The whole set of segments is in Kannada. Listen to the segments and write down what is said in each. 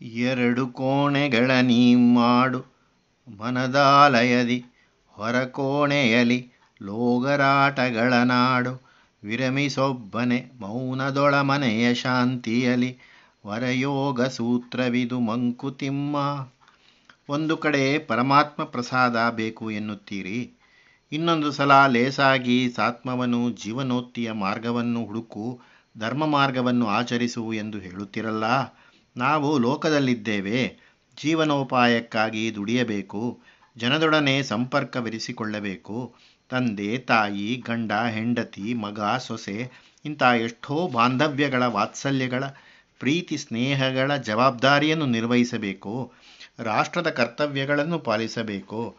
ಎರಡು ಕೋಣೆಗಳ ನೀ ಮಾಡು ಮನದಾಲಯದಿ ಹೊರಕೋಣೆಯಲಿ ಲೋಗರಾಟಗಳ ನಾಡು ವಿರಮಿಸೊಬ್ಬನೆ ಮೌನದೊಳ ಮನೆಯ ಶಾಂತಿಯಲಿ ವರಯೋಗ ಸೂತ್ರವಿದು ಮಂಕುತಿಮ್ಮ. ಒಂದು ಕಡೆ ಪರಮಾತ್ಮ ಪ್ರಸಾದ ಬೇಕು ಎನ್ನುತ್ತೀರಿ, ಇನ್ನೊಂದು ಸಲ ಲೇಸಾಗಿ ಸಾತ್ಮವನು ಜೀವನೋತ್ತಿಯ ಮಾರ್ಗವನ್ನು ಹುಡುಕು ಧರ್ಮ ಮಾರ್ಗವನ್ನು ಆಚರಿಸು ಎಂದು ಹೇಳುತ್ತಿರಲ್ಲ. ನಾವು ಲೋಕದಲ್ಲಿದ್ದೇವೆ, ಜೀವನೋಪಾಯಕ್ಕಾಗಿ ದುಡಿಯಬೇಕು ಜನದೊಡನೆ ಸಂಪರ್ಕವಿರಿಸಿಕೊಳ್ಳಬೇಕು, ತಂದೆ, ತಾಯಿ, ಗಂಡ, ಹೆಂಡತಿ, ಮಗ, ಸೊಸೆ, ಇಂಥ ಎಷ್ಟೋ ಬಾಂಧವ್ಯಗಳ ವಾತ್ಸಲ್ಯಗಳ, ಪ್ರೀತಿ ಸ್ನೇಹಗಳ ಜವಾಬ್ದಾರಿಯನ್ನು ನಿರ್ವಹಿಸಬೇಕು, ರಾಷ್ಟ್ರದ ಕರ್ತವ್ಯಗಳನ್ನು ಪಾಲಿಸಬೇಕು,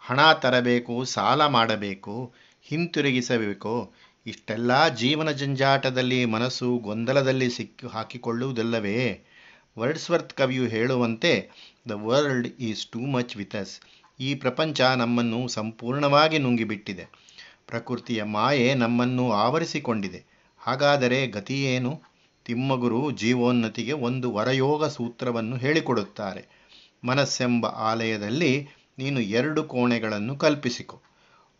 ಹಣ ತರಬೇಕು, ಸಾಲ ಮಾಡಬೇಕು, ಹಿಂತಿರುಗಿಸಬೇಕು, ಇಷ್ಟೆಲ್ಲ ಜೀವನ ಜಂಜಾಟದಲ್ಲಿ ಮನಸ್ಸು ಗೊಂದಲದಲ್ಲಿ ಸಿಕ್ಕಿ ಹಾಕಿಕೊಳ್ಳುವುದಲ್ಲವೇ? ವರ್ಡ್ಸ್ವರ್ತ್ ಕವಿಯು ಹೇಳುವಂತೆ, the world is too much with us. ಈ ಪ್ರಪಂಚ ನಮ್ಮನ್ನು ಸಂಪೂರ್ಣವಾಗಿ ನುಂಗಿಬಿಟ್ಟಿದೆ. ಪ್ರಕೃತಿಯ ಮಾಯೆ ನಮ್ಮನ್ನು ಆವರಿಸಿಕೊಂಡಿದೆ. ಹಾಗಾದರೆ ಗತಿಯೇನು? ತಿಮ್ಮಗುರು ಜೀವೋನ್ನತಿಗೆ ಒಂದು ವರಯೋಗ ಸೂತ್ರವನ್ನು ಹೇಳಿಕೊಡುತ್ತಾರೆ. ಮನಸ್ಸೆಂಬ ಆಲಯದಲ್ಲಿ ನೀನು ಎರಡು ಕೋಣೆಗಳನ್ನು ಕಲ್ಪಿಸಿಕೊ.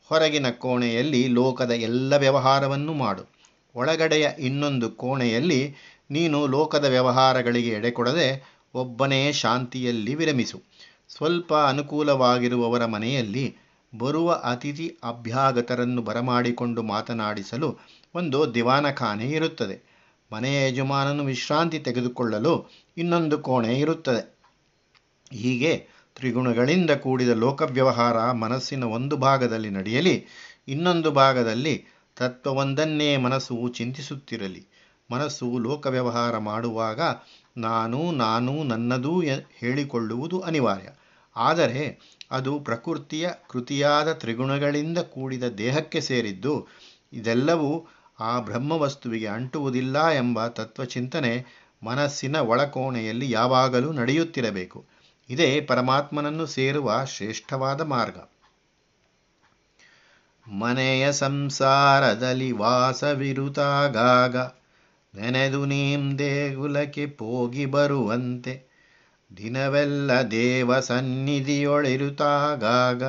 ಹೊರಗಿನ ಕೋಣೆಯಲ್ಲಿ ಲೋಕದ ಎಲ್ಲ ವ್ಯವಹಾರವನ್ನು ಮಾಡು. ಒಳಗಡೆಯ ಇನ್ನೊಂದು ಕೋಣೆಯಲ್ಲಿ ನೀನು ಲೋಕದ ವ್ಯವಹಾರಗಳಿಗೆ ಎಡೆಕೊಡದೆ ಒಬ್ಬನೇ ಶಾಂತಿಯಲ್ಲಿ ವಿರಮಿಸು. ಸ್ವಲ್ಪ ಅನುಕೂಲವಾಗಿರುವವರ ಮನೆಯಲ್ಲಿ ಬರುವ ಅತಿಥಿ ಅಭ್ಯಾಗತರನ್ನು ಬರಮಾಡಿಕೊಂಡು ಮಾತನಾಡಿಸಲು ಒಂದು ದಿವಾನಖಾನೆ ಇರುತ್ತದೆ. ಮನೆಯ ಯಜಮಾನನು ವಿಶ್ರಾಂತಿ ತೆಗೆದುಕೊಳ್ಳಲು ಇನ್ನೊಂದು ಕೋಣೆ ಇರುತ್ತದೆ. ಹೀಗೆ ತ್ರಿಗುಣಗಳಿಂದ ಕೂಡಿದ ಲೋಕವ್ಯವಹಾರ ಮನಸ್ಸಿನ ಒಂದು ಭಾಗದಲ್ಲಿ ನಡೆಯಲಿ, ಇನ್ನೊಂದು ಭಾಗದಲ್ಲಿ ತತ್ವವೊಂದನ್ನೇ ಮನಸ್ಸು ಚಿಂತಿಸುತ್ತಿರಲಿ. ಮನಸ್ಸು ಲೋಕ ವ್ಯವಹಾರ ಮಾಡುವಾಗ ನಾನು ನಾನು, ನನ್ನದು ಹೇಳಿಕೊಳ್ಳುವುದು ಅನಿವಾರ್ಯ. ಆದರೆ ಅದು ಪ್ರಕೃತಿಯ ಕೃತಿಯಾದ ತ್ರಿಗುಣಗಳಿಂದ ಕೂಡಿದ ದೇಹಕ್ಕೆ ಸೇರಿದ್ದು, ಇದೆಲ್ಲವೂ ಆ ಬ್ರಹ್ಮವಸ್ತುವಿಗೆ ಅಂಟುವುದಿಲ್ಲ ಎಂಬ ತತ್ವಚಿಂತನೆ ಮನಸ್ಸಿನ ಒಳಕೋಣೆಯಲ್ಲಿ ಯಾವಾಗಲೂ ನಡೆಯುತ್ತಿರಬೇಕು. ಇದೇ ಪರಮಾತ್ಮನನ್ನು ಸೇರುವ ಶ್ರೇಷ್ಠವಾದ ಮಾರ್ಗ. ಮನೆಯ ಸಂಸಾರದಲ್ಲಿ ವಾಸವಿರುತ್ತಾಗಾಗ ನೆನೆದು ನೀಂ ದೇಗುಲಕ್ಕೆ ಪೋಗಿ ಬರುವಂತೆ. ದಿನವೆಲ್ಲ ದೇವ ಸನ್ನಿಧಿಯೊಳಿರುತ್ತಾಗಾಗ.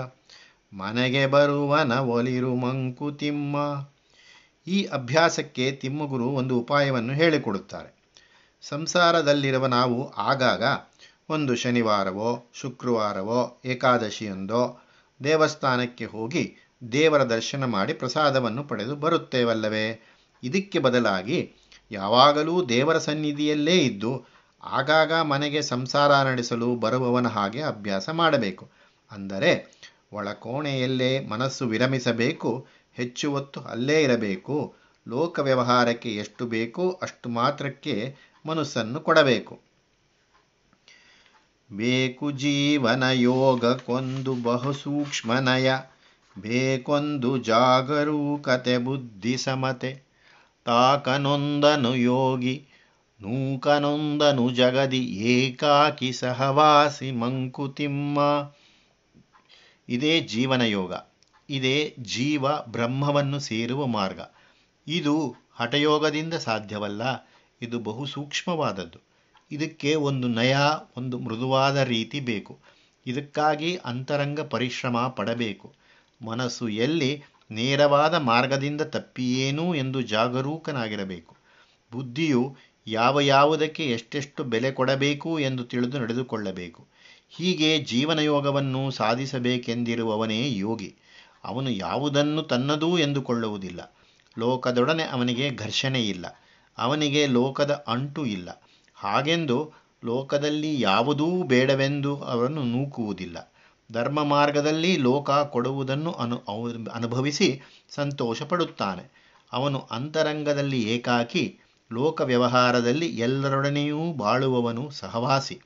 ಮನೆಗೆ ಬರುವನ ಒಲಿರು ಮಂಕುತಿಮ್ಮ ಈ ಅಭ್ಯಾಸಕ್ಕೆ ತಿಮ್ಮಗುರು ಒಂದು ಉಪಾಯವನ್ನು ಹೇಳಿಕೊಡುತ್ತಾರೆ. ಸಂಸಾರದಲ್ಲಿರುವ ನಾವು ಆಗಾಗ ಒಂದು ಶನಿವಾರವೋ, ಶುಕ್ರವಾರವೋ, ಏಕಾದಶಿಯೊಂದೋ ದೇವಸ್ಥಾನಕ್ಕೆ ಹೋಗಿ ದೇವರ ದರ್ಶನ ಮಾಡಿ ಪ್ರಸಾದವನ್ನು ಪಡೆದು ಬರುತ್ತೇವಲ್ಲವೇ? ಇದಕ್ಕೆ ಬದಲಾಗಿ ಯಾವಾಗಲೂ ದೇವರ ಸನ್ನಿಧಿಯಲ್ಲೇ ಇದ್ದು, ಆಗಾಗ ಮನೆಗೆ ಸಂಸಾರ ನಡೆಸಲು ಬರುವವನ ಹಾಗೆ ಅಭ್ಯಾಸ ಮಾಡಬೇಕು. ಅಂದರೆ ಒಳಕೋಣೆಯಲ್ಲೇ ಮನಸ್ಸು ವಿರಮಿಸಬೇಕು, ಹೆಚ್ಚು ಹೊತ್ತು ಅಲ್ಲೇ ಇರಬೇಕು, ಲೋಕ ವ್ಯವಹಾರಕ್ಕೆ ಎಷ್ಟು ಬೇಕೋ ಅಷ್ಟು ಮಾತ್ರಕ್ಕೆ ಮನಸ್ಸನ್ನು ಕೊಡಬೇಕು. ಬೇಕು ಜೀವನ ಯೋಗಕ್ಕೊಂದು ಬಹುಸೂಕ್ಷ್ಮನಯ ಬೇಕೊಂದು ಜಾಗರೂಕತೆ ಬುದ್ಧಿ ಸಮತೆ. ತಾಕನೊಂದನು ಯೋಗಿ, ನೂಕನೊಂದನು ಜಗದಿ, ಏಕಾಕಿ ಸಹವಾಸಿ ಮಂಕುತಿಮ್ಮ. ಇದೇ ಜೀವನ ಯೋಗ, ಇದೇ ಜೀವ ಬ್ರಹ್ಮವನ್ನು ಸೇರುವ ಮಾರ್ಗ. ಇದು ಹಠಯೋಗದಿಂದ ಸಾಧ್ಯವಲ್ಲ, ಇದು ಬಹು ಸೂಕ್ಷ್ಮವಾದದ್ದು. ಇದಕ್ಕೆ ಒಂದು ನಯ, ಒಂದು ಮೃದುವಾದ ರೀತಿ ಬೇಕು. ಇದಕ್ಕಾಗಿ ಅಂತರಂಗ ಪರಿಶ್ರಮ ಪಡಬೇಕು. ಮನಸ್ಸು ಎಲ್ಲಿ ನೇರವಾದ ಮಾರ್ಗದಿಂದ ತಪ್ಪಿಯೇನು ಎಂದು ಜಾಗರೂಕನಾಗಿರಬೇಕು. ಬುದ್ಧಿಯು ಯಾವ ಯಾವುದಕ್ಕೆ ಎಷ್ಟೆಷ್ಟು ಬೆಲೆ ಕೊಡಬೇಕು ಎಂದು ತಿಳಿದು ನಡೆದುಕೊಳ್ಳಬೇಕು. ಹೀಗೆ ಜೀವನಯೋಗವನ್ನು ಸಾಧಿಸಬೇಕೆಂದಿರುವವನೇ ಯೋಗಿ. ಅವನು ಯಾವುದನ್ನು ತನ್ನದೂ ಎಂದುಕೊಳ್ಳುವುದಿಲ್ಲ. ಲೋಕದೊಡನೆ ಅವನಿಗೆ ಘರ್ಷಣೆ ಇಲ್ಲ. ಅವನಿಗೆ ಲೋಕದ ಅಂಟು ಇಲ್ಲ. ಹಾಗೆಂದು ಲೋಕದಲ್ಲಿ ಯಾವುದೂ ಬೇಡವೆಂದು ಅವನು ನೂಕುವುದಿಲ್ಲ. ಧರ್ಮ ಮಾರ್ಗದಲ್ಲಿ ಲೋಕ ಕೊಡುವುದನ್ನು ಅನು ಅನುಭವಿಸಿ ಸಂತೋಷ ಪಡುತ್ತಾನೆ ಅವನು ಅಂತರಂಗದಲ್ಲಿ ಏಕಾಕಿ ಲೋಕ ವ್ಯವಹಾರದಲ್ಲಿ ಎಲ್ಲರೊಡನೆಯೂ ಬಾಳುವವನು ಸಹವಾಸಿ.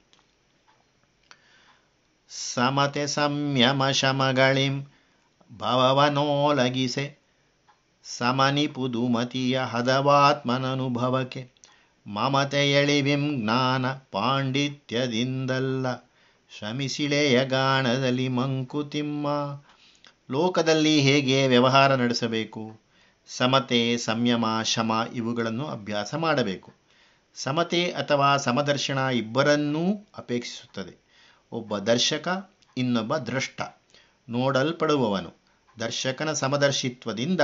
ಸಮತೆ ಸಂಯಮ ಶಮಗಳಿಂ ಭವವನೋಲಗಿಸೆ. ಸಮನಿ ಪುದುಮತಿಯ ಹದವಾತ್ಮನನುಭವಕ್ಕೆ. ಮಮತೆ ಎಳಿವಿಂ ಜ್ಞಾನ ಪಾಂಡಿತ್ಯದಿಂದಲ್ಲ. ಶ್ರಮಿಸಿಳೆಯ ಗಾಣದಲ್ಲಿ ಮಂಕುತಿಮ್ಮ ಲೋಕದಲ್ಲಿ ಹೇಗೆ ವ್ಯವಹಾರ ನಡೆಸಬೇಕು? ಸಮತೆ, ಸಂಯಮ, ಶಮ ಇವುಗಳನ್ನು ಅಭ್ಯಾಸ ಮಾಡಬೇಕು. ಸಮತೆ ಅಥವಾ ಸಮದರ್ಶನ ಇಬ್ಬರನ್ನೂ ಅಪೇಕ್ಷಿಸುತ್ತದೆ. ಒಬ್ಬ ದರ್ಶಕ, ಇನ್ನೊಬ್ಬ ದ್ರಷ್ಟ. ನೋಡಲ್ಪಡುವವನು ದರ್ಶಕನ ಸಮದರ್ಶಿತ್ವದಿಂದ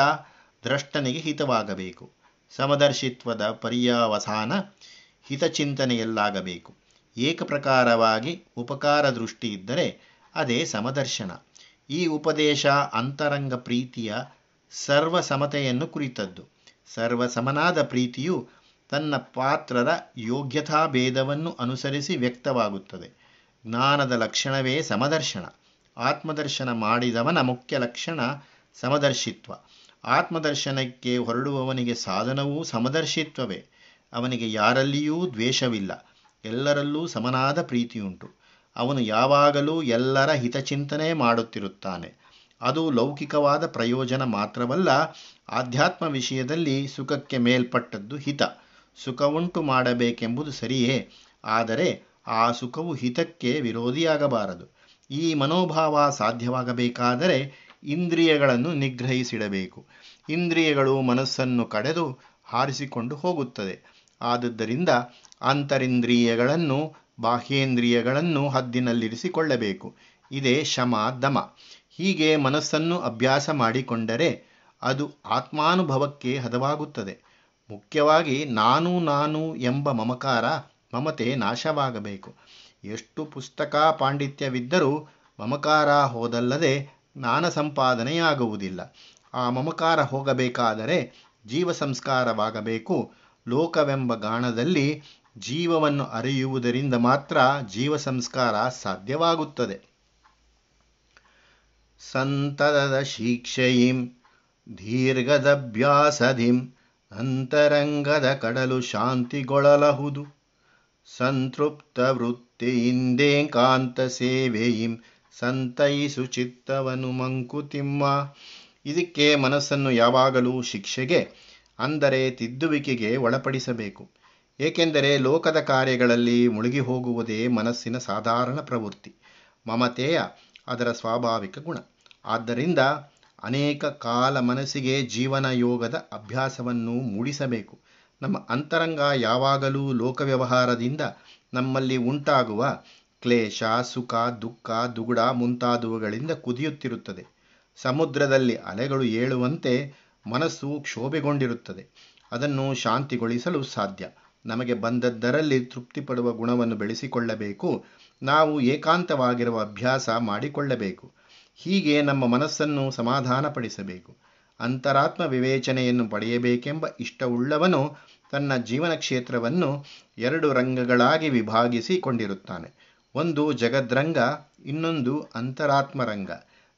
ದ್ರಷ್ಟನಿಗೆ ಹಿತವಾಗಬೇಕು. ಸಮದರ್ಶಿತ್ವದ ಪರ್ಯಾವಸಾನ ಹಿತಚಿಂತನೆಯಲ್ಲಾಗಬೇಕು. ಏಕಪ್ರಕಾರವಾಗಿ ಉಪಕಾರ ದೃಷ್ಟಿ ಇದ್ದರೆ ಅದೇ ಸಮದರ್ಶನ. ಈ ಉಪದೇಶ ಅಂತರಂಗ ಪ್ರೀತಿಯ ಸರ್ವ ಸಮತೆಯನ್ನು ಕುರಿತದ್ದು. ಸರ್ವ ಸಮನಾದ ಪ್ರೀತಿಯು ತನ್ನ ಪಾತ್ರರ ಯೋಗ್ಯತಾ ಭೇದವನ್ನು ಅನುಸರಿಸಿ ವ್ಯಕ್ತವಾಗುತ್ತದೆ. ಜ್ಞಾನದ ಲಕ್ಷಣವೇ ಸಮದರ್ಶನ. ಆತ್ಮದರ್ಶನ ಮಾಡಿದವನ ಮುಖ್ಯ ಲಕ್ಷಣ ಸಮದರ್ಶಿತ್ವ. ಆತ್ಮದರ್ಶನಕ್ಕೆ ಹೊರಡುವವನಿಗೆ ಸಾಧನವೂ ಸಮದರ್ಶಿತ್ವವೇ. ಅವನಿಗೆ ಯಾರಲ್ಲಿಯೂ ದ್ವೇಷವಿಲ್ಲ. ಎಲ್ಲರಲ್ಲೂ ಸಮನಾದ ಪ್ರೀತಿಯುಂಟು. ಅವನು ಯಾವಾಗಲೂ ಎಲ್ಲರ ಹಿತಚಿಂತನೆ ಮಾಡುತ್ತಿರುತ್ತಾನೆ. ಅದು ಲೌಕಿಕವಾದ ಪ್ರಯೋಜನ ಮಾತ್ರವಲ್ಲ, ಆಧ್ಯಾತ್ಮ ವಿಷಯದಲ್ಲಿ ಸುಖಕ್ಕೆ ಮೇಲ್ಪಟ್ಟದ್ದು ಹಿತ. ಸುಖವುಂಟು ಮಾಡಬೇಕೆಂಬುದು ಸರಿಯೇ, ಆದರೆ ಆ ಸುಖವು ಹಿತಕ್ಕೆ ವಿರೋಧಿಯಾಗಬಾರದು. ಈ ಮನೋಭಾವ ಸಾಧ್ಯವಾಗಬೇಕಾದರೆ ಇಂದ್ರಿಯಗಳನ್ನು ನಿಗ್ರಹಿಸಿಡಬೇಕು. ಇಂದ್ರಿಯಗಳು ಮನಸ್ಸನ್ನು ಕಡೆದು ಹಾರಿಸಿಕೊಂಡು ಹೋಗುತ್ತದೆ. ಆದುದರಿಂದ ಅಂತರಿಂದ್ರಿಯಗಳನ್ನು, ಬಾಹ್ಯೇಂದ್ರಿಯಗಳನ್ನು ಹದ್ದಿನಲ್ಲಿರಿಸಿಕೊಳ್ಳಬೇಕು. ಇದೇ ಶಮ, ದಮ. ಹೀಗೆ ಮನಸ್ಸನ್ನು ಅಭ್ಯಾಸ ಮಾಡಿಕೊಂಡರೆ ಅದು ಆತ್ಮಾನುಭವಕ್ಕೆ ಹದವಾಗುತ್ತದೆ. ಮುಖ್ಯವಾಗಿ ನಾನು ನಾನು ಎಂಬ ಮಮಕಾರ ಮಮತೆ ನಾಶವಾಗಬೇಕು. ಎಷ್ಟು ಪುಸ್ತಕ ಪಾಂಡಿತ್ಯವಿದ್ದರೂ ಮಮಕಾರ ಹೋದಲ್ಲದೆ ಜ್ಞಾನ ಸಂಪಾದನೆಯಾಗುವುದಿಲ್ಲ. ಆ ಮಮಕಾರ ಹೋಗಬೇಕಾದರೆ ಜೀವ ಸಂಸ್ಕಾರವಾಗಬೇಕು ಲೋಕವೆಂಬ ಗಾಣದಲ್ಲಿ ಜೀವವನ್ನು ಅರಿಯುವುದರಿಂದ ಮಾತ್ರ ಜೀವ ಸಂಸ್ಕಾರ ಸಾಧ್ಯವಾಗುತ್ತದೆ. ಸಂತದದ ಶಿಕ್ಷೆಯಿಂ ದೀರ್ಘದಭ್ಯಾಸದಿಂ ಅಂತರಂಗದ ಕಡಲು ಶಾಂತಿಗೊಳಲಹುದು. ಸಂತೃಪ್ತ ವೃತ್ತಿಯಿಂದೇಕಾಂತ ಸೇವೆಯಿಂ ಸಂತೈಸು ಚಿತ್ತವನು ಮಂಕುತಿಮ್ಮ. ಇದಕ್ಕೆ ಮನಸ್ಸನ್ನು ಯಾವಾಗಲೂ ಶಿಕ್ಷೆಗೆ ಅಂದರೆ ತಿದ್ದುವಿಕೆಗೆ ಒಳಪಡಿಸಬೇಕು. ಏಕೆಂದರೆ ಲೋಕದ ಕಾರ್ಯಗಳಲ್ಲಿ ಮುಳುಗಿ ಹೋಗುವುದೇ ಮನಸ್ಸಿನ ಸಾಧಾರಣ ಪ್ರವೃತ್ತಿ. ಮಮತೆಯ ಅದರ ಸ್ವಾಭಾವಿಕ ಗುಣ. ಆದ್ದರಿಂದ ಅನೇಕ ಕಾಲ ಮನಸ್ಸಿಗೆ ಜೀವನ ಯೋಗದ ಅಭ್ಯಾಸವನ್ನು ಮೂಡಿಸಬೇಕು. ನಮ್ಮ ಅಂತರಂಗ ಯಾವಾಗಲೂ ಲೋಕ ವ್ಯವಹಾರದಿಂದ ನಮ್ಮಲ್ಲಿ ಉಂಟಾಗುವ ಕ್ಲೇಶ, ಸುಖ, ದುಃಖ, ದುಗುಡ ಮುಂತಾದವುಗಳಿಂದ ಕುದಿಯುತ್ತಿರುತ್ತದೆ. ಸಮುದ್ರದಲ್ಲಿ ಅಲೆಗಳು ಏಳುವಂತೆ ಮನಸ್ಸು ಕ್ಷೋಭೆಗೊಂಡಿರುತ್ತದೆ. ಅದನ್ನು ಶಾಂತಿಗೊಳಿಸಲು ಸಾಧ್ಯ. ನಮಗೆ ಬಂದದ್ದರಲ್ಲಿ ತೃಪ್ತಿಪಡುವ ಗುಣವನ್ನು ಬೆಳೆಸಿಕೊಳ್ಳಬೇಕು. ನಾವು ಏಕಾಂತವಾಗಿರುವ ಅಭ್ಯಾಸ ಮಾಡಿಕೊಳ್ಳಬೇಕು. ಹೀಗೆ ನಮ್ಮ ಮನಸ್ಸನ್ನು ಸಮಾಧಾನಪಡಿಸಬೇಕು. ಅಂತರಾತ್ಮ ವಿವೇಚನೆಯನ್ನು ಪಡೆಯಬೇಕೆಂಬ ಇಷ್ಟವುಳ್ಳವನು ತನ್ನ ಜೀವನ ಕ್ಷೇತ್ರವನ್ನು ಎರಡು ರಂಗಗಳಾಗಿ ವಿಭಾಗಿಸಿಕೊಂಡಿರುತ್ತಾನೆ. ಒಂದು ಜಗದ್ರಂಗ, ಇನ್ನೊಂದು ಅಂತರಾತ್ಮರಂಗ.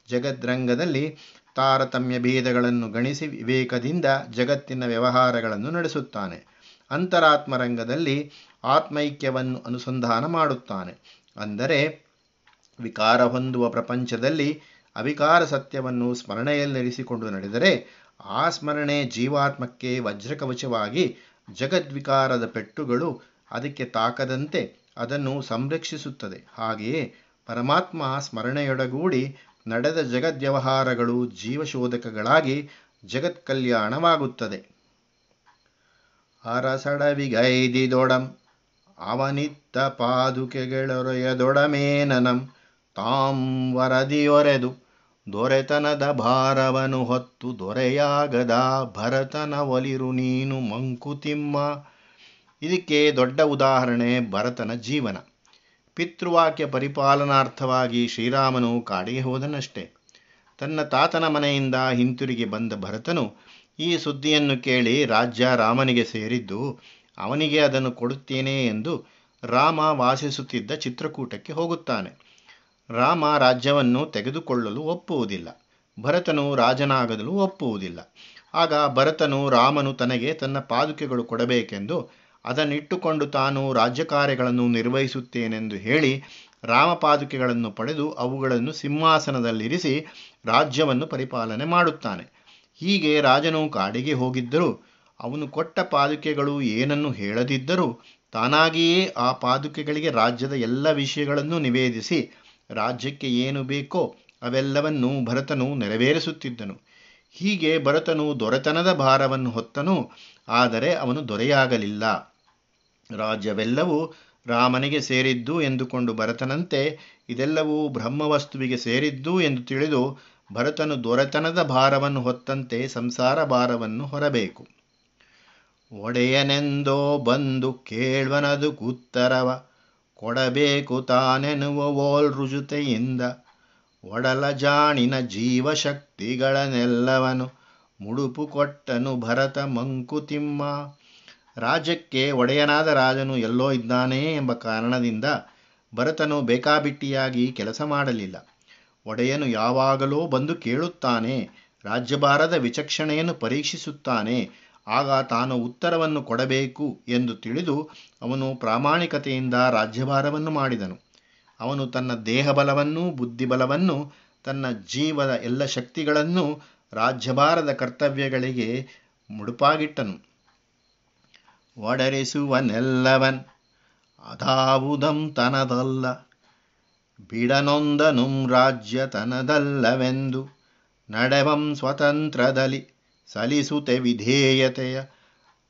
ಜಗದ್ರಂಗದಲ್ಲಿ ತಾರತಮ್ಯ ಭೇದಗಳನ್ನು ಗಣಿಸಿ ವಿವೇಕದಿಂದ ಜಗತ್ತಿನ ವ್ಯವಹಾರಗಳನ್ನು ನಡೆಸುತ್ತಾನೆ. ಅಂತರಾತ್ಮರಂಗದಲ್ಲಿ ಆತ್ಮೈಕ್ಯವನ್ನು ಅನುಸಂಧಾನ ಮಾಡುತ್ತಾನೆ. ಅಂದರೆ, ವಿಕಾರ ಹೊಂದುವ ಪ್ರಪಂಚದಲ್ಲಿ ಅವಿಕಾರ ಸತ್ಯವನ್ನು ಸ್ಮರಣೆಯಲ್ಲಿರಿಸಿಕೊಂಡು ನಡೆದರೆ, ಆ ಸ್ಮರಣೆ ಜೀವಾತ್ಮಕ್ಕೆ ವಜ್ರಕವಚವಾಗಿ ಜಗದ್ವಿಕಾರದ ಪೆಟ್ಟುಗಳು ಅದಕ್ಕೆ ತಾಕದಂತೆ ಅದನ್ನು ಸಂರಕ್ಷಿಸುತ್ತದೆ. ಹಾಗೆಯೇ ಪರಮಾತ್ಮ ಸ್ಮರಣೆಯೊಡಗೂಡಿ ನಡೆದ ಜಗದ್ವ್ಯವಹಾರಗಳು ಜೀವಶೋಧಕಗಳಾಗಿ ಜಗತ್ ಕಲ್ಯಾಣವಾಗುತ್ತದೆ ಅರಸಡವಿಗೈದಿದೊಡಂ, ಅವನಿತ್ತ ಪಾದುಕೆಗಳೊರೆಯದೊಡಮೇನನಂ, ತಾಂ ವರದಿಯೊರೆದು ದೊರೆತನದ ಭಾರವನು ಹೊತ್ತು ದೊರೆಯಾಗದ ಭರತನ ಒಲಿರು ನೀನು ಮಂಕುತಿಮ್ಮ. ಇದಕ್ಕೆ ದೊಡ್ಡ ಉದಾಹರಣೆ ಭರತನ ಜೀವನ. ಪಿತೃವಾಕ್ಯ ಪರಿಪಾಲನಾರ್ಥವಾಗಿ ಶ್ರೀರಾಮನು ಕಾಡಿಗೆ ಹೋದನಷ್ಟೇ. ತನ್ನ ತಾತನ ಮನೆಯಿಂದ ಹಿಂತಿರುಗಿ ಬಂದ ಭರತನು ಈ ಸುದ್ದಿಯನ್ನು ಕೇಳಿ ರಾಜ್ಯ ರಾಮನಿಗೆ ಸೇರಿದ್ದು, ಅವನಿಗೆ ಅದನ್ನು ಕೊಡುತ್ತೇನೆ ಎಂದು ರಾಮ ವಾಸಿಸುತ್ತಿದ್ದ ಚಿತ್ರಕೂಟಕ್ಕೆ ಹೋಗುತ್ತಾನೆ. ರಾಮ ರಾಜ್ಯವನ್ನು ತೆಗೆದುಕೊಳ್ಳಲು ಒಪ್ಪುವುದಿಲ್ಲ. ಭರತನು ರಾಜನಾಗದಲು ಒಪ್ಪುವುದಿಲ್ಲ. ಆಗ ಭರತನು ರಾಮನು ತನಗೆ ತನ್ನ ಪಾದುಕೆಗಳು ಕೊಡಬೇಕೆಂದು ಅದನ್ನಿಟ್ಟುಕೊಂಡು ತಾನು ರಾಜ್ಯ ಕಾರ್ಯಗಳನ್ನು ನಿರ್ವಹಿಸುತ್ತೇನೆಂದು ಹೇಳಿ ರಾಮಪಾದುಕೆಗಳನ್ನು ಪಡೆದು ಅವುಗಳನ್ನು ಸಿಂಹಾಸನದಲ್ಲಿರಿಸಿ ರಾಜ್ಯವನ್ನು ಪರಿಪಾಲನೆ ಮಾಡುತ್ತಾನೆ. ಹೀಗೆ ರಾಜನು ಕಾಡಿಗೆ ಹೋಗಿದ್ದರೂ ಅವನು ಕೊಟ್ಟ ಪಾದುಕೆಗಳು ಏನನ್ನು ಹೇಳದಿದ್ದರೂ ತಾನಾಗಿಯೇ ಆ ಪಾದುಕೆಗಳಿಗೆ ರಾಜ್ಯದ ಎಲ್ಲ ವಿಷಯಗಳನ್ನು ನಿವೇದಿಸಿ ರಾಜ್ಯಕ್ಕೆ ಏನು ಬೇಕೋ ಅವೆಲ್ಲವನ್ನೂ ಭರತನು ನೆರವೇರಿಸುತ್ತಿದ್ದನು. ಹೀಗೆ ಭರತನು ದೊರೆತನದ ಭಾರವನ್ನು ಹೊತ್ತನು, ಆದರೆ ಅವನು ದೊರೆಯಾಗಲಿಲ್ಲ. ರಾಜ್ಯವೆಲ್ಲವೂ ರಾಮನಿಗೆ ಸೇರಿದ್ದು ಎಂದುಕೊಂಡು ಭರತನಂತೆ ಇದೆಲ್ಲವೂ ಬ್ರಹ್ಮವಸ್ತುವಿಗೆ ಸೇರಿದ್ದು ಎಂದು ತಿಳಿದು ಭರತನು ದೊರೆತನದ ಭಾರವನ್ನು ಹೊತ್ತಂತೆ ಸಂಸಾರ ಭಾರವನ್ನು ಹೊರಬೇಕು. ಒಡೆಯನೆಂದೋ ಬಂದು ಕೇಳುವನದು ಕುತ್ತರವ, ಕೊಡಬೇಕು ತಾನೆನ್ನುವ ಓಲ್ ರುಜುತೆಯಿಂದ, ಒಡಲ ಜಾಣಿನ ಜೀವಶಕ್ತಿಗಳನ್ನೆಲ್ಲವನು ಮುಡುಪು ಕೊಟ್ಟನು ಭರತ ಮಂಕುತಿಮ್ಮ. ರಾಜ್ಯಕ್ಕೆ ಒಡೆಯನಾದ ರಾಜನು ಎಲ್ಲೋ ಇದ್ದಾನೆ ಎಂಬ ಕಾರಣದಿಂದ ಭರತನು ಬೇಕಾಬಿಟ್ಟಿಯಾಗಿ ಕೆಲಸ ಮಾಡಲಿಲ್ಲ. ಒಡೆಯನು ಯಾವಾಗಲೂ ಬಂದು ಕೇಳುತ್ತಾನೆ, ರಾಜ್ಯಭಾರದ ವಿಚಕ್ಷಣೆಯನ್ನು ಪರೀಕ್ಷಿಸುತ್ತಾನೆ, ಆಗ ತಾನು ಉತ್ತರವನ್ನು ಕೊಡಬೇಕು ಎಂದು ತಿಳಿದು ಅವನು ಪ್ರಾಮಾಣಿಕತೆಯಿಂದ ರಾಜ್ಯಭಾರವನ್ನು ಮಾಡಿದನು. ಅವನು ತನ್ನ ದೇಹಬಲವನ್ನು ಬುದ್ಧಿಬಲವನ್ನು ತನ್ನ ಜೀವದ ಎಲ್ಲ ಶಕ್ತಿಗಳನ್ನು ರಾಜ್ಯಭಾರದ ಕರ್ತವ್ಯಗಳಿಗೆ ಮುಡುಪಾಗಿಟ್ಟನು. ಒಡರಿಸುವನೆಲ್ಲವನ್ ಅದಾವುದಂ ತನದಲ್ಲ. ಬಿಡನೊಂದನುಂ ರಾಜ್ಯ ತನದಲ್ಲವೆಂದು ನಡೆವಂ ಸ್ವತಂತ್ರದಲ್ಲಿ ಸಲಿಸುತೆ ವಿಧೇಯತೆಯ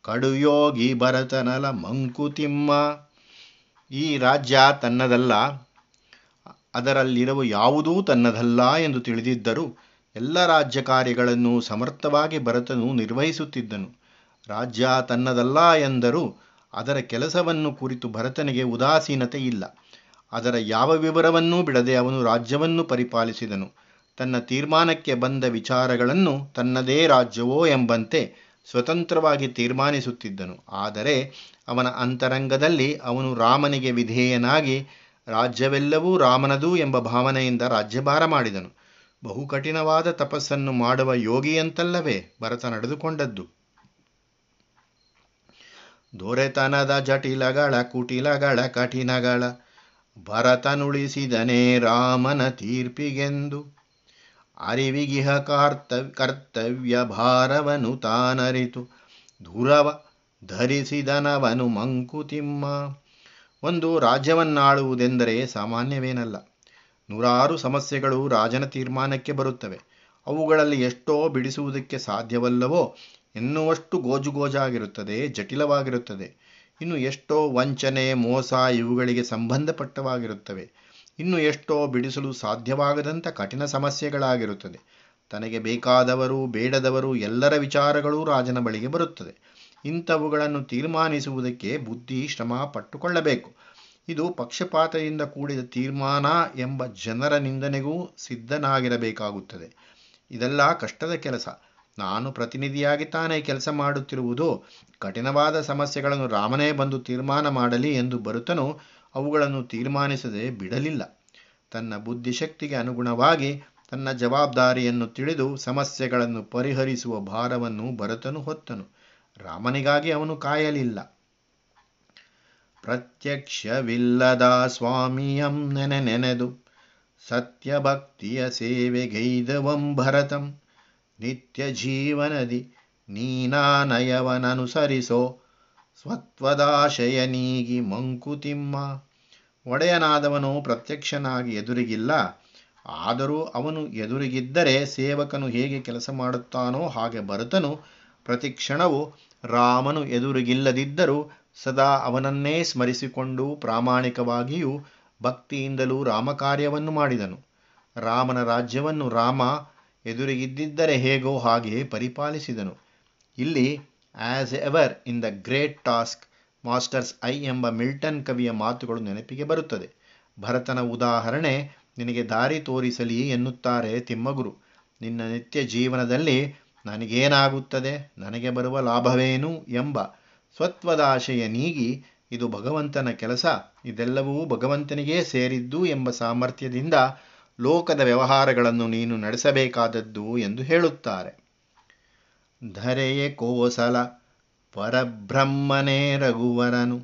ಕಡುಯೋಗಿ ಭರತನಲ ಮಂಕುತಿಮ್ಮ. ಈ ರಾಜ್ಯ ತನ್ನದಲ್ಲ, ಅದರಲ್ಲಿರುವ ಯಾವುದೂ ತನ್ನದಲ್ಲ ಎಂದು ತಿಳಿದಿದ್ದರೂ ಎಲ್ಲ ರಾಜ್ಯ ಕಾರ್ಯಗಳನ್ನು ಸಮರ್ಥವಾಗಿ ಭರತನು ನಿರ್ವಹಿಸುತ್ತಿದ್ದನು. ರಾಜ್ಯ ತನ್ನದಲ್ಲ ಎಂದರೂ ಅದರ ಕೆಲಸವನ್ನು ಕುರಿತು ಭರತನಿಗೆ ಉದಾಸೀನತೆ ಇಲ್ಲ. ಅದರ ಯಾವ ವಿವರವನ್ನೂ ಬಿಡದೆ ಅವನು ರಾಜ್ಯವನ್ನು ಪರಿಪಾಲಿಸಿದನು. ತನ್ನ ತೀರ್ಮಾನಕ್ಕೆ ಬಂದ ವಿಚಾರಗಳನ್ನು ತನ್ನದೇ ರಾಜ್ಯವೋ ಎಂಬಂತೆ ಸ್ವತಂತ್ರವಾಗಿ ತೀರ್ಮಾನಿಸುತ್ತಿದ್ದನು. ಆದರೆ ಅವನ ಅಂತರಂಗದಲ್ಲಿ ಅವನು ರಾಮನಿಗೆ ವಿಧೇಯನಾಗಿ ರಾಜ್ಯವೆಲ್ಲವೂ ರಾಮನದು ಎಂಬ ಭಾವನೆಯಿಂದ ರಾಜ್ಯಭಾರ ಮಾಡಿದನು. ಬಹು ಕಠಿಣವಾದ ತಪಸ್ಸನ್ನು ಮಾಡುವ ಯೋಗಿಯಂತಲ್ಲವೇ ಭರತ ನಡೆದುಕೊಂಡದ್ದು? ದೊರೆತನದ ಜಟಿಲಗಳ, ಕುಟಿಲಗಳ, ಕಠಿಣಗಳ, ಭರತನುಳಿಸಿದನೇ ರಾಮನ ತೀರ್ಪಿಗೆಂದು. ಅರಿವಿಗಿಹ ಕರ್ತವ್ಯ ಕರ್ತವ್ಯ ಭಾರವನು ತಾನರಿತು. ದುರವ ಧರಿಸಿದನವನು ಮಂಕುತಿಮ್ಮ. ಒಂದು ರಾಜ್ಯವನ್ನಾಳುವುದೆಂದರೆ ಸಾಮಾನ್ಯವೇನಲ್ಲ. ನೂರಾರು ಸಮಸ್ಯೆಗಳು ರಾಜನ ತೀರ್ಮಾನಕ್ಕೆ ಬರುತ್ತವೆ. ಅವುಗಳಲ್ಲಿ ಎಷ್ಟೋ ಬಿಡಿಸುವುದಕ್ಕೆ ಸಾಧ್ಯವಲ್ಲವೋ ಎನ್ನುವಷ್ಟು ಗೋಜುಗೋಜಾಗಿರುತ್ತದೆ, ಜಟಿಲವಾಗಿರುತ್ತದೆ. ಇನ್ನು ಎಷ್ಟೋ ವಂಚನೆ, ಮೋಸ ಇವುಗಳಿಗೆ ಸಂಬಂಧಪಟ್ಟವಾಗಿರುತ್ತವೆ. ಇನ್ನು ಎಷ್ಟೋ ಬಿಡಿಸಲು ಸಾಧ್ಯವಾಗದಂಥ ಕಠಿಣ ಸಮಸ್ಯೆಗಳಾಗಿರುತ್ತದೆ. ತನಗೆ ಬೇಕಾದವರು, ಬೇಡದವರು ಎಲ್ಲರ ವಿಚಾರಗಳೂ ರಾಜನ ಬಳಿಗೆ ಬರುತ್ತದೆ. ಇಂಥವುಗಳನ್ನು ತೀರ್ಮಾನಿಸುವುದಕ್ಕೆ ಬುದ್ಧಿ, ಶ್ರಮ ಪಟ್ಟುಕೊಳ್ಳಬೇಕು. ಇದು ಪಕ್ಷಪಾತದಿಂದ ಕೂಡಿದ ತೀರ್ಮಾನ ಎಂಬ ಜನರ ನಿಂದನೆಗೂ ಸಿದ್ಧನಾಗಿರಬೇಕಾಗುತ್ತದೆ. ಇದೆಲ್ಲ ಕಷ್ಟದ ಕೆಲಸ. ನಾನು ಪ್ರತಿನಿಧಿಯಾಗಿ ತಾನೇ ಕೆಲಸ ಮಾಡುತ್ತಿರುವುದು, ಕಠಿಣವಾದ ಸಮಸ್ಯೆಗಳನ್ನು ರಾಮನೇ ಬಂದು ತೀರ್ಮಾನ ಮಾಡಲಿ ಎಂದು ಬರುತ್ತನೋ, ಅವುಗಳನ್ನು ತೀರ್ಮಾನಿಸದೆ ಬಿಡಲಿಲ್ಲ. ತನ್ನ ಬುದ್ಧಿಶಕ್ತಿಗೆ ಅನುಗುಣವಾಗಿ ತನ್ನ ಜವಾಬ್ದಾರಿಯನ್ನು ತಿಳಿದು ಸಮಸ್ಯೆಗಳನ್ನು ಪರಿಹರಿಸುವ ಭಾರವನ್ನು ಭರತನು ಹೊತ್ತನು. ರಾಮನಿಗಾಗಿ ಅವನು ಕಾಯಲಿಲ್ಲ. ಪ್ರತ್ಯಕ್ಷವಿಲ್ಲದ ಸ್ವಾಮಿಯಂ ನೆನೆ ನೆನೆದು, ಸತ್ಯಭಕ್ತಿಯ ಸೇವೆಗೈದವಂ ಭರತಂ. ನಿತ್ಯ ಜೀವನದಿ ನೀನಾನಯವನನುಸರಿಸೋ ಸ್ವತ್ವದಾಶಯ ನೀಗಿ ಮಂಕುತಿಮ್ಮ. ಒಡೆಯನಾದವನು ಪ್ರತ್ಯಕ್ಷನಾಗಿ ಎದುರಿಗಿಲ್ಲ, ಆದರೂ ಅವನು ಎದುರಿಗಿದ್ದರೆ ಸೇವಕನು ಹೇಗೆ ಕೆಲಸ ಮಾಡುತ್ತಾನೋ ಹಾಗೆ ಬರುತ್ತನು. ಪ್ರತಿ ಕ್ಷಣವು ರಾಮನು ಎದುರಿಗಿಲ್ಲದಿದ್ದರೂ ಸದಾ ಅವನನ್ನೇ ಸ್ಮರಿಸಿಕೊಂಡು ಪ್ರಾಮಾಣಿಕವಾಗಿಯೂ ಭಕ್ತಿಯಿಂದಲೂ ರಾಮಕಾರ್ಯವನ್ನು ಮಾಡಿದನು. ರಾಮನ ರಾಜ್ಯವನ್ನು ರಾಮ ಎದುರಿಗಿದ್ದಿದ್ದರೆ ಹೇಗೋ ಹಾಗೆ ಪರಿಪಾಲಿಸಿದನು. ಇಲ್ಲಿ as ever in the great taskmaster's eye ಎಂಬ ಮಿಲ್ಟನ್ ಕವಿಯ ಮಾತುಗಳು ನೆನಪಿಗೆ ಬರುತ್ತದೆ. ಭರತನ ಉದಾಹರಣೆ, ನಿನಗೆ ದಾರಿ ತೋರಿಸಲಿ ಎನ್ನುತ್ತಾರೆ ತಿಮ್ಮಗುರು. ನಿನ್ನ ನಿತ್ಯ ಜೀವನದಲ್ಲಿ ನನಗೇನಾಗುತ್ತದೆ? ನನಗೆ ಬರುವ ಲಾಭವೇನು ಎಂಬ ಸ್ವತ್ವದಾಶಯ ನೀಗಿ, ಇದು ಭಗವಂತನ ಕೆಲಸ. ಇದೆಲ್ಲವೂ ಭಗವಂತನಿಗೇ ಸೇರಿದ್ದು ಎಂಬ ಸಾಮರ್ಥ್ಯದಿಂದ ಲೋಕದ ವ್ಯವಹಾರಗಳನ್ನು ನೀನು ನಡೆಸಬೇಕಾದದ್ದು ಎಂದು ಹೇಳುತ್ತಾರೆ. ಧರೆಯೇ ಕೋಸಲ ಪರಬ್ರಹ್ಮನೇ ರಘುವರನು,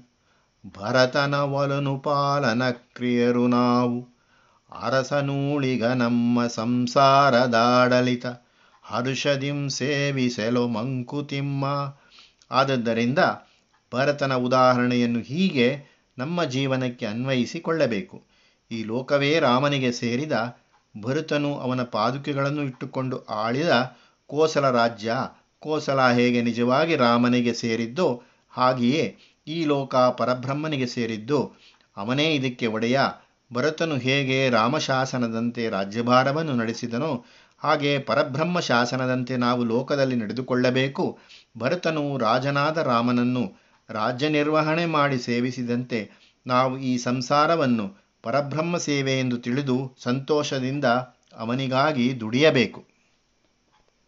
ಭರತನ ಒಲನು ಪಾಲನ ಕ್ರಿಯರು ನಾವು. ಅರಸನೂಳಿಗ ನಮ್ಮ ಸಂಸಾರದಾಡಳಿತ, ಹರುಷದಿಂ ಸೇವಿಸೆಲೋ ಮಂಕುತಿಮ್ಮ. ಆದದ್ದರಿಂದ ಭರತನ ಉದಾಹರಣೆಯನ್ನು ಹೀಗೆ ನಮ್ಮ ಜೀವನಕ್ಕೆ ಅನ್ವಯಿಸಿಕೊಳ್ಳಬೇಕು. ಈ ಲೋಕವೇ ರಾಮನಿಗೆ ಸೇರಿದ ಭರತನು ಅವನ ಪಾದುಕೆಗಳನ್ನು ಇಟ್ಟುಕೊಂಡು ಆಳಿದ ಕೋಸಲ ರಾಜ್ಯ, ಕೋಸಲ ಹೇಗೆ ನಿಜವಾಗಿ ರಾಮನಿಗೆ ಸೇರಿದ್ದೋ ಹಾಗೆಯೇ ಈ ಲೋಕ ಪರಬ್ರಹ್ಮನಿಗೆ ಸೇರಿದ್ದು. ಅವನೇ ಇದಕ್ಕೆ ಒಡೆಯ. ಭರತನು ಹೇಗೆ ರಾಮಶಾಸನದಂತೆ ರಾಜ್ಯಭಾರವನ್ನು ನಡೆಸಿದನೋ ಹಾಗೆ ಪರಬ್ರಹ್ಮ ಶಾಸನದಂತೆ ನಾವು ಲೋಕದಲ್ಲಿ ನಡೆದುಕೊಳ್ಳಬೇಕು. ಭರತನು ರಾಜನಾದ ರಾಮನನ್ನು ರಾಜ್ಯ ನಿರ್ವಹಣೆ ಮಾಡಿ ಸೇವಿಸಿದಂತೆ ನಾವು ಈ ಸಂಸಾರವನ್ನು ಪರಬ್ರಹ್ಮ ಸೇವೆ ಎಂದು ತಿಳಿದು ಸಂತೋಷದಿಂದ ಅವನಿಗಾಗಿ ದುಡಿಯಬೇಕು.